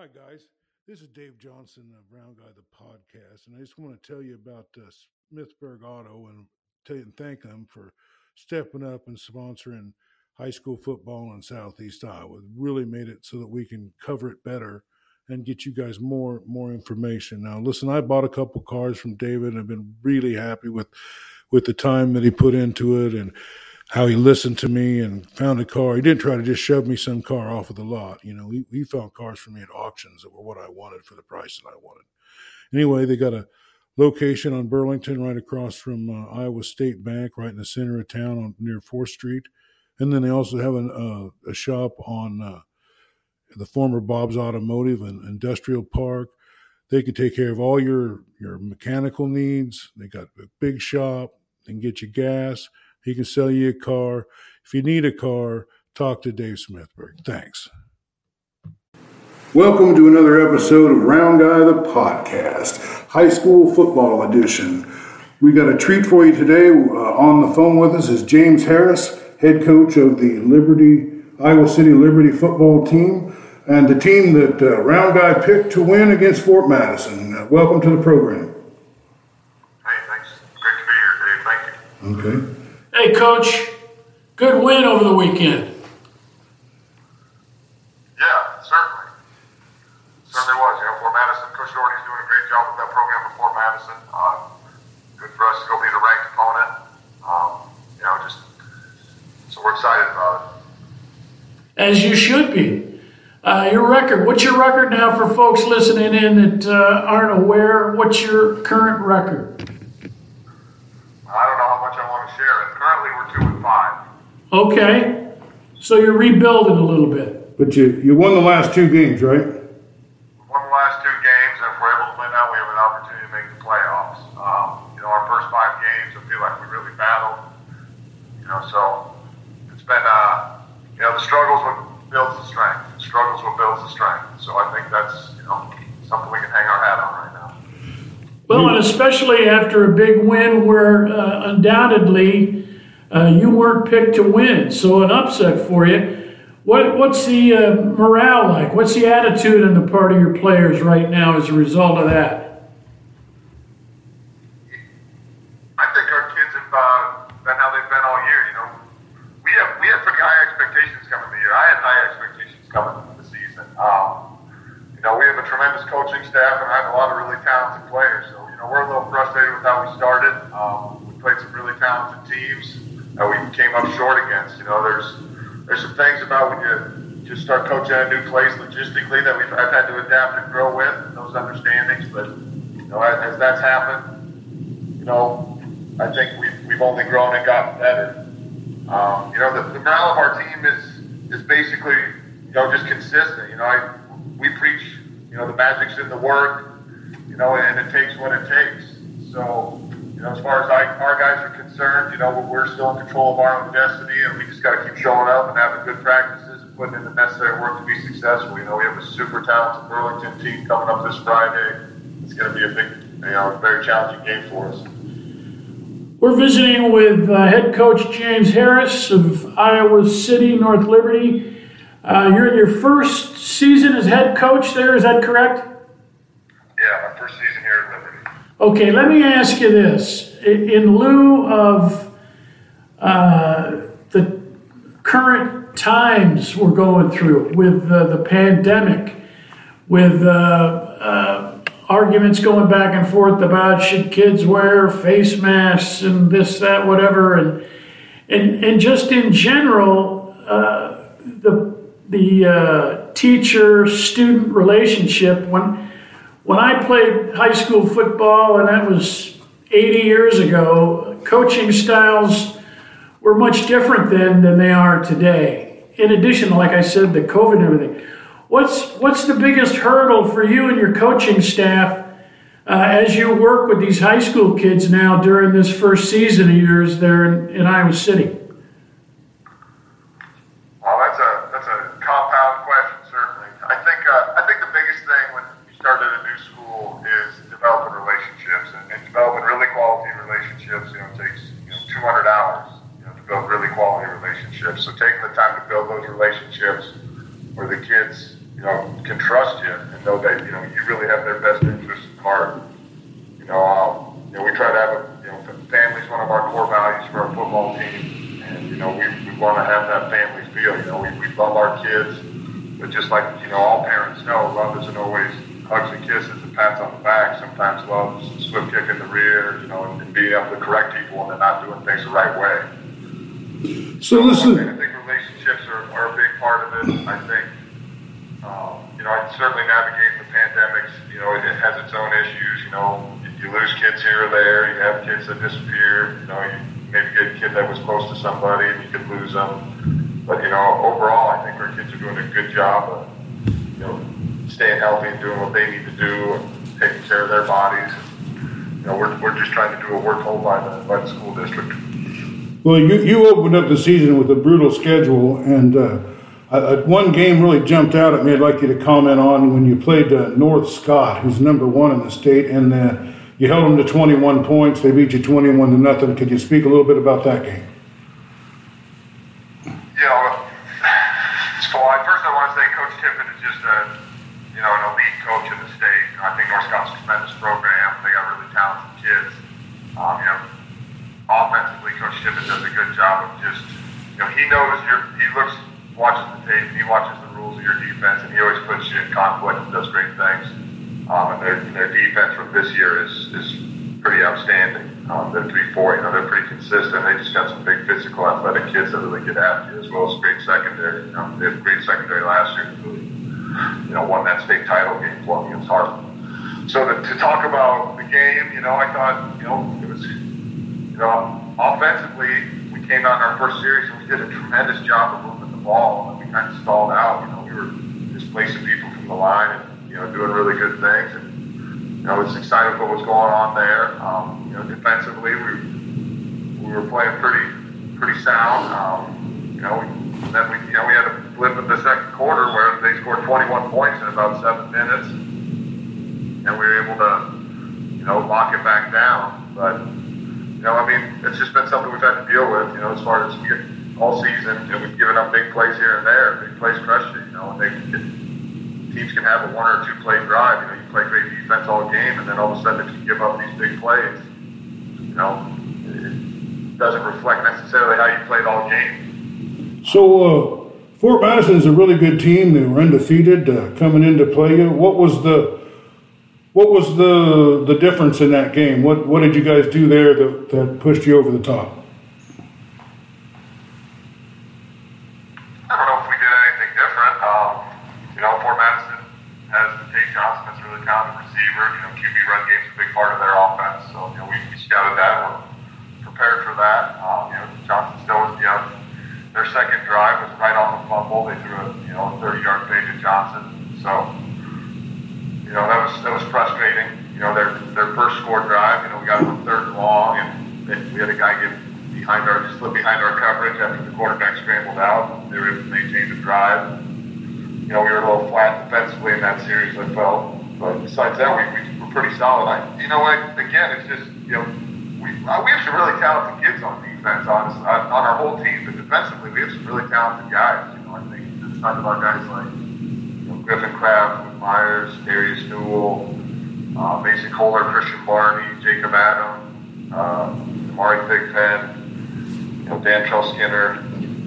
Hi, guys. This is Dave Johnson of Round Guy the podcast, and I just want to tell you about uh, Smithburg Auto and tell you and thank them for stepping up and sponsoring high school football in Southeast Iowa. Really made it so that we can cover it better and get you guys more more information. Now, listen, I bought a couple cars from David and I've been really happy with with the time that he put into it and how he listened to me and found a car. He didn't try to just shove me some car off of the lot. You know, he, he found cars for me at auctions that were what I wanted for the price that I wanted. Anyway, they got a location on Burlington right across from uh, Iowa State Bank, right in the center of town on near 4th Street. And then they also have an, uh, a shop on uh, the former Bob's Automotive and Industrial Park. They can take care of all your, your mechanical needs. They got a big shop. They can get you gas he can sell you a car. If you need a car, talk to Dave Smithberg. Thanks. Welcome to another episode of Round Guy the Podcast, High School Football Edition. We got a treat for you today. Uh, on the phone with us is James Harris, head coach of the Liberty Iowa City Liberty football team, and the team that uh, Round Guy picked to win against Fort Madison. Uh, welcome to the program. Hey, thanks. Great to be here, Dave. Thank you. Okay. Hey, Coach, good win over the weekend. Yeah, certainly. Certainly was. You know, Fort Madison, Coach Doherty's doing a great job with that program for Fort Madison. Uh, good for us to go beat a ranked opponent. Um, you know, just so we're excited about it. As you should be. Uh, your record. What's your record now for folks listening in that uh, aren't aware? What's your current record? Okay. So you're rebuilding a little bit. But you, you won the last two games, right? We won the last two games, and if we're able to win now, we have an opportunity to make the playoffs. Um, you know, our first five games, I feel like we really battled. You know, so it's been, uh, you know, the struggles what builds the strength. The struggles what builds the strength. So I think that's, you know, something we can hang our hat on right now. Well, and especially after a big win where uh, undoubtedly uh, you weren't picked to win, so an upset for you. What, what's the uh, morale like? What's the attitude on the part of your players right now as a result of that? I think our kids have uh, been how they've been all year. You know, we have we have pretty high expectations coming the year. I had high expectations coming the season. Um, you know, we have a tremendous coaching staff, and I have a lot of really talented players. So you know, we're a little frustrated with how we started. Um, we played some really talented teams that we came up short against. You know, there's there's some things about when you just start coaching a new place logistically that we've I've had to adapt and grow with those understandings. But you know, as, as that's happened, you know, I think we've we've only grown and gotten better. Um, you know, the, the morale of our team is is basically you know just consistent. You know, I we preach you know the magic's in the work. You know, and it takes what it takes. So you know, as far as I, our guys are concerned, you know, we're still in control of our own destiny, and we just got to keep showing up and having good practices and putting in the necessary work to be successful. You know, we have a super talented Burlington team coming up this Friday. It's going to be a big, you know, very challenging game for us. We're visiting with uh, head coach James Harris of Iowa City North Liberty. Uh, you're in your first season as head coach there, is that correct? Yeah, my first season here at Liberty. Okay, let me ask you this. In lieu of uh, the current times we're going through with uh, the pandemic, with uh, uh, arguments going back and forth about should kids wear face masks and this, that, whatever, and and, and just in general, uh, the the uh, teacher student relationship when when I played high school football, and that was 80 years ago, coaching styles were much different then than they are today. In addition, like I said, the COVID and everything. What's, what's the biggest hurdle for you and your coaching staff uh, as you work with these high school kids now during this first season of yours there in, in Iowa City? Relationships. So taking the time to build those relationships where the kids, you know, can trust you and know that you know you really have their best interest at heart. You know, um, you know, we try to have a you know, family's one of our core values for our football team, and you know, we, we want to have that family feel. You know, we, we love our kids, but just like you know, all parents know, love isn't always hugs and kisses and pats on the back. Sometimes love is a swift kick in the rear, you know, and, and being able to correct people when they're not doing things the right way. So listen. I think relationships are, are a big part of it. I think, um, you know, I certainly navigating the pandemics, you know, it, it has its own issues. You know, you, you lose kids here or there. You have kids that disappear. You know, you maybe get a kid that was close to somebody and you could lose them. But, you know, overall, I think our kids are doing a good job of, you know, staying healthy and doing what they need to do and taking care of their bodies. You know, we're, we're just trying to do what we're told by the, by the school district. Well, you, you opened up the season with a brutal schedule, and uh, uh, one game really jumped out at me. I'd like you to comment on when you played uh, North Scott, who's number one in the state, and uh, you held them to 21 points. They beat you 21 to nothing. Could you speak a little bit about that game? You know, so I, first I want to say Coach Tippett is just a, you know, an elite coach in the state. I think North Scott's a tremendous program. They got really talented kids. Um, you know, offensively, Coach Tippett does a good job of just, you know, he knows your, he looks, watches the tape, and he watches the rules of your defense, and he always puts you in conflict and does great things. Um, and their, their defense from this year is, is pretty outstanding. Um, they're 3 4, you know, they're pretty consistent. They just got some big physical, athletic kids that really get after you, as well as great secondary. You know, they had great secondary last year. Really, you know, won that state title game for me against Hartford. So to, to talk about the game, you know, I thought, you know, it was, you know, offensively, we came out in our first series and we did a tremendous job of moving the ball. And we kind of stalled out. You know, we were displacing people from the line and you know, doing really good things. And, you know, I was excited what was going on there. Um, you know, defensively, we, we were playing pretty, pretty sound. Um, you know, we, then we, you know, we had a flip in the second quarter where they scored 21 points in about seven minutes. And we were able to, you know, lock it back down. But, you know, I mean, it's just been something we've had to deal with, you know, as far as all season. You know, we've given up big plays here and there. Big plays crush you, you know, and they get, teams can have a one or two play drive. You know, you play great defense all game, and then all of a sudden, if you give up these big plays, you know, it doesn't reflect necessarily how you played all game. So, uh, Fort Madison is a really good team. They were undefeated uh, coming in to play you. What was the what was the the difference in that game? What what did you guys do there that, that pushed you over the top? I don't know if we did anything different. Um, you know, Fort Madison has Tate Johnson that's a really receiver. You know, QB run game's a big part of their offense. So, you know, we, we scouted that. We're prepared for that. Um, you know, Johnson still was, you know, their second drive was right off the fumble. They threw a, you know, a 30-yard fade to Johnson. So, you know, that was that was frustrating. You know, their their first score drive, you know, we got them third and long, and they, we had a guy get behind our, slip behind our coverage after the quarterback scrambled out. They were able to maintain the drive. You know, we were a little flat defensively in that series, I felt. But besides that, we, we were pretty solid. I, you know what? Again, it's just, you know, we, uh, we have some really talented kids on defense, honestly, on, on our whole team. But defensively, we have some really talented guys. You know, I think it's talk about guys like Griffin Kraft, Myers, Darius Newell, uh, Mason Kohler, Christian Barney, Jacob Adam, uh, Amari Thigpen, you know, Dan Skinner,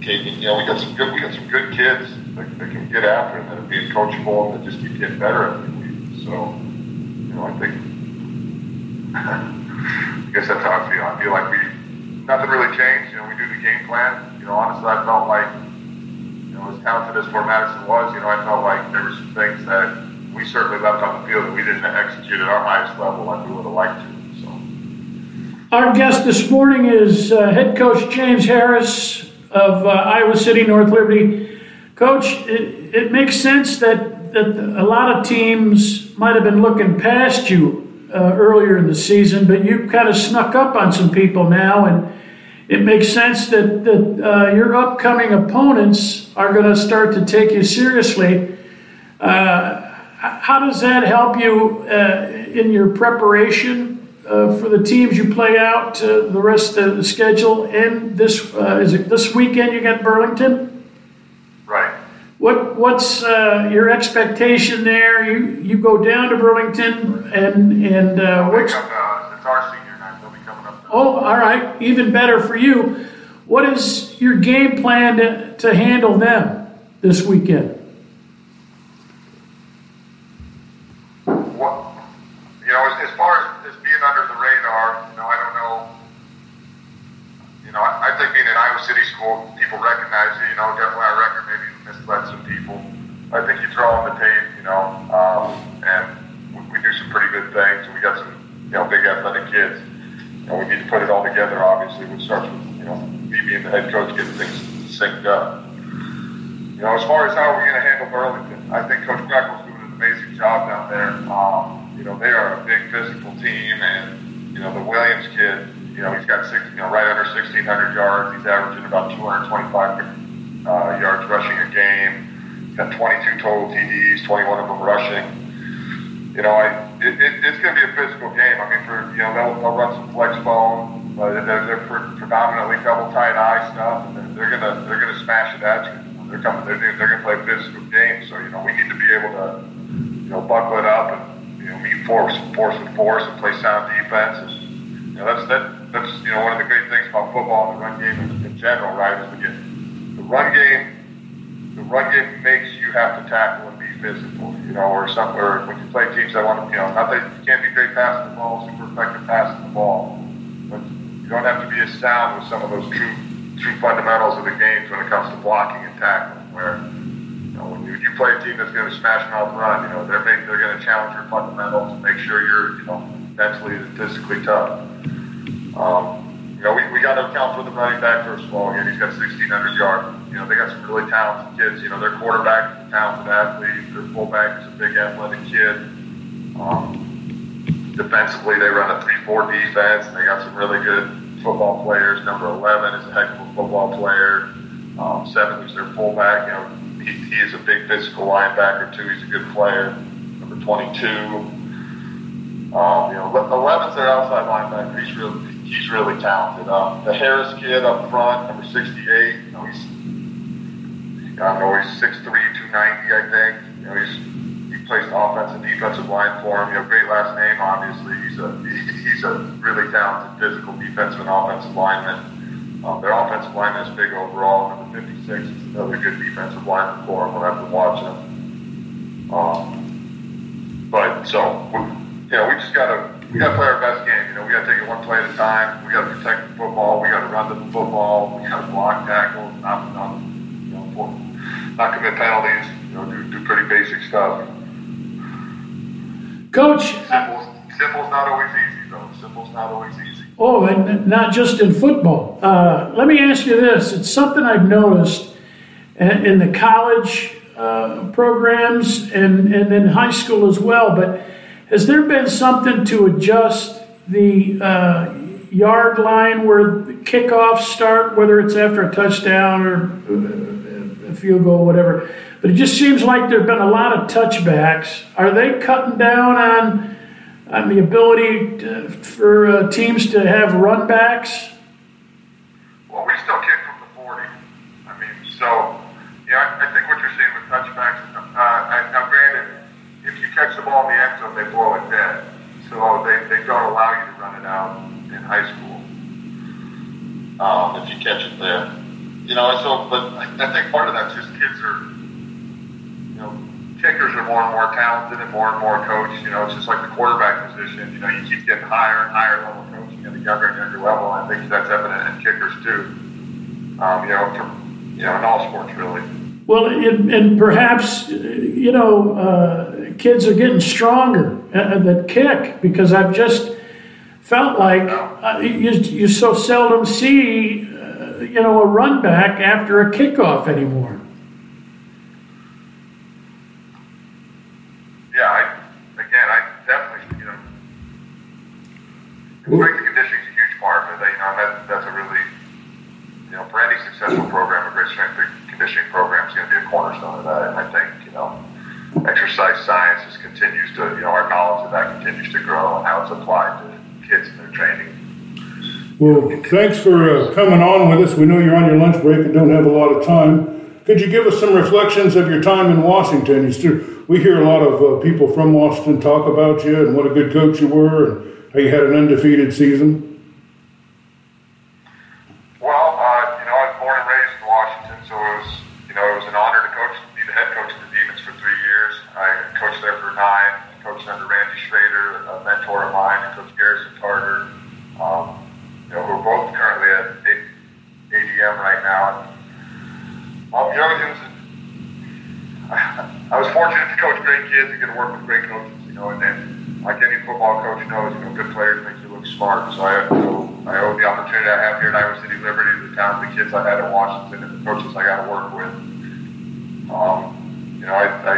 Kagan. You know, we got some good, we got some good kids that, that can get after it, that are being coachable, and that just keep getting better every week. So, you know, I think, I guess that's how I feel. I feel like we, nothing really changed. You know, we do the game plan. You know, honestly, I felt like, know, as talented as Fort Madison was, you know, I felt like there were some things that we certainly left on the field that we didn't execute at our highest level like we would have liked to. So. Our guest this morning is uh, head coach James Harris of uh, Iowa City North Liberty. Coach, it, it makes sense that, that a lot of teams might have been looking past you uh, earlier in the season, but you've kind of snuck up on some people now, and it makes sense that, that uh, your upcoming opponents are going to start to take you seriously. Uh, how does that help you uh, in your preparation uh, for the teams you play out uh, the rest of the schedule? And this uh, is it this weekend you got Burlington? Right. What what's uh, your expectation there? You you go down to Burlington and and uh, what's uh, it's our senior night. They'll be coming up. There. Oh, all right, even better for you. What is your game plan to, handle them this weekend? What you know, as, far as, being under the radar, you know, I don't know. You know, I, think being in Iowa City school, people recognize you. You know, definitely our record maybe misled some people. I think you throw on the tape, you know, um, and we, we do some pretty good things. We got some, you know, big athletic kids. And we need to put it all together, obviously, which starts with, you know, me being the head coach, getting things synced up. You know, as far as how we're going to handle Burlington, I think Coach Crackle's doing an amazing job down there. Um, you know, they are a big physical team, and, you know, the Williams kid, you know, he's got six, you know, right under 1,600 yards. He's averaging about 225 uh, yards rushing a game. He's Got 22 total TDs, 21 of them rushing. You know, I it, it, it's going to be a physical game. I mean, for you know, they'll, they'll run some flex bone. but they're, they're predominantly double tight I stuff, and they're, gonna they're gonna smash it at you. They're coming. They're they're gonna play physical game. So you know, we need to be able to you know buckle it up and you know meet force force and force and play sound defense. And, you know, that's that that's you know one of the great things about football and the run game in, in general, right? Is we get run game, the run game makes you have to tackle physical, you know, or something. Or when you play teams that want to, you know, not that you can't be great passing the ball, super effective passing the ball, but you don't have to be as sound with some of those true true fundamentals of the games when it comes to blocking and tackling. Where you know, when you, you play a team that's going to smash mouth run, you know, they're make, they're going to challenge your fundamentals and make sure you're, you know, mentally and physically tough. Um, you know, we, we got to account for the running back first of all. Again, he's got 1,600 yards. You know, they got some really talented kids. You know, their quarterback is a talented athlete. Their fullback is a big athletic kid. Um, defensively, they run a 3-4 defense, they got some really good football players. Number 11 is a heck of a football player. Um, seven, who's their fullback, you know, he, he is a big physical linebacker too. He's a good player. Number 22. Um, you know, 11's their outside linebacker. He's really he's really talented. Um, the Harris kid up front, number 68, you know, he's, I don't know, he's 6'3", 290, I think. You know, he's, he plays offense and defensive line for him. You know, great last name, obviously. He's a, he's a really talented physical defensive and offensive lineman. Um, their offensive lineman is big overall. Number 56 is another good defensive lineman for him. We'll have to watch him. Um, but so, you know, we just got to we got to play our best game. You know, we got to take it one play at a time. We got to protect the football. We got to run the football. We got to block tackles, not, not, you know, not commit penalties. You know, do, do pretty basic stuff. Coach, simple, simple's not always easy, though. Simple's not always easy. Oh, and not just in football. Uh, let me ask you this: It's something I've noticed in the college uh, programs and and in high school as well, but has there been something to adjust the uh, yard line where the kickoffs start, whether it's after a touchdown or uh, a field goal, whatever? But it just seems like there have been a lot of touchbacks. Are they cutting down on on the ability to, for uh, teams to have runbacks? Well, we still kick from the 40. I mean, so, yeah, I, I think what you're seeing with touchbacks, uh, now granted, if you catch the ball in end zone, they blow it dead. So they, they don't allow you to run it out in high school um, if you catch it there. You know, so, but I think part of that's just kids are, you know, kickers are more and more talented and more and more coached. You know, it's just like the quarterback position. You know, you keep getting higher and higher level coaching at a younger and younger level. And I think that's evident in kickers too. Um, you know, from, you know, in all sports really. Well, and, and perhaps, you know, uh, kids are getting stronger uh, that kick because I've just felt like uh, you, you so seldom see, uh, you know, a run back after a kickoff anymore. Yeah, I, again, I definitely, you know, strength and conditioning is a huge part of it. You know, that, that's a really, you know, for any successful program, a great strength and conditioning program is going to be a cornerstone of that. And I think, you know, exercise science just continues to, you know, our knowledge of that continues to grow and how it's applied to kids in their training. Well, thanks for uh, coming on with us. We know you're on your lunch break and don't have a lot of time. could you give us some reflections of your time in Washington? You still, we hear a lot of uh, people from Washington talk about you and what a good coach you were and how you had an undefeated season. Well, uh, you know, I was born and raised in Washington, so it was, you know, it was an honor to coach, be the head coach of the Demons for three years. I coached there for nine. I coached under Randy Schrader, a mentor of mine, and Coach Garrison Carter. Um, you know, we're both currently at ADM right now. Um, you I was fortunate to coach great kids and get to work with great coaches, you know, and then like any football coach knows, you know, good players make you look smart. So I, I owe the opportunity I have here at Iowa City Liberty, the talented kids I had in Washington, and the coaches I got to work with. Um, you know, I, I,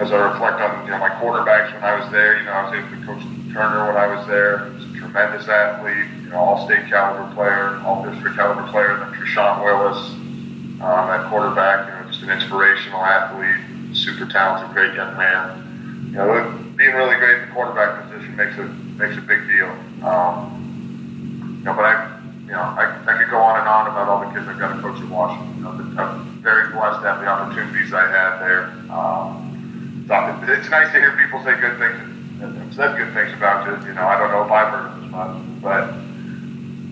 as I reflect on, you know, my quarterbacks when I was there, you know, I was able to coach Turner when I was there. He was a tremendous athlete, you know, all-state caliber player, all-district caliber player. Then Treshaun Willis um, at quarterback, you know, just an inspirational athlete, super talented, great young man. You know, being really great in the quarterback position makes a makes a big deal. Um, you know, but I, you know, I, I could go on and on about all the kids I've got to coach in Washington. You know, I'm very blessed to have the opportunities I had there. Um, it's nice to hear people say good things and, and said good things about you. You know, I don't know if I've heard as much, but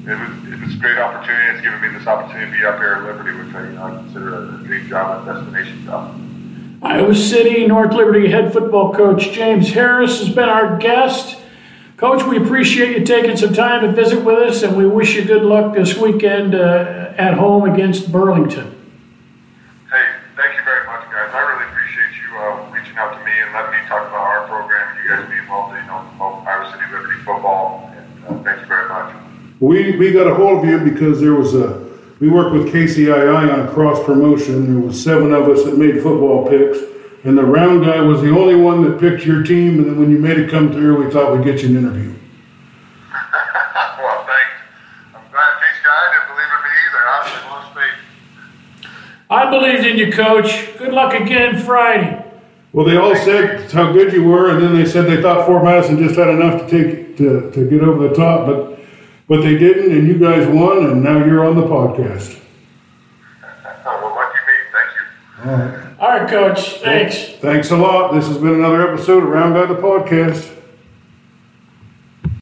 it was it was a great opportunity. It's given me this opportunity to be up here at Liberty, which I, you know, I consider a dream job, a destination job. Iowa City North Liberty head football coach James Harris has been our guest. Coach, we appreciate you taking some time to visit with us, and we wish you good luck this weekend uh, at home against Burlington. Hey, thank you very much, guys. I really appreciate you uh, reaching out to me and letting me talk about our program and you guys being involved in you know, Iowa City Liberty football. And uh, thank you very much. We, we got a hold of you because there was a we worked with KCII on a cross promotion. There was seven of us that made football picks, and the round guy was the only one that picked your team. And then when you made it come through, we thought we'd get you an interview. well, thanks. I'm glad KCII didn't believe in me either. I lost faith. I believed in you, Coach. Good luck again Friday. Well, they all said how good you were, and then they said they thought Fort Madison just had enough to take to, to get over the top, but but they didn't, and you guys won, and now you're on the podcast. well, lucky me. Thank you. All right. All right, Coach. Thanks. Thanks a lot. This has been another episode of Round Guy the Podcast.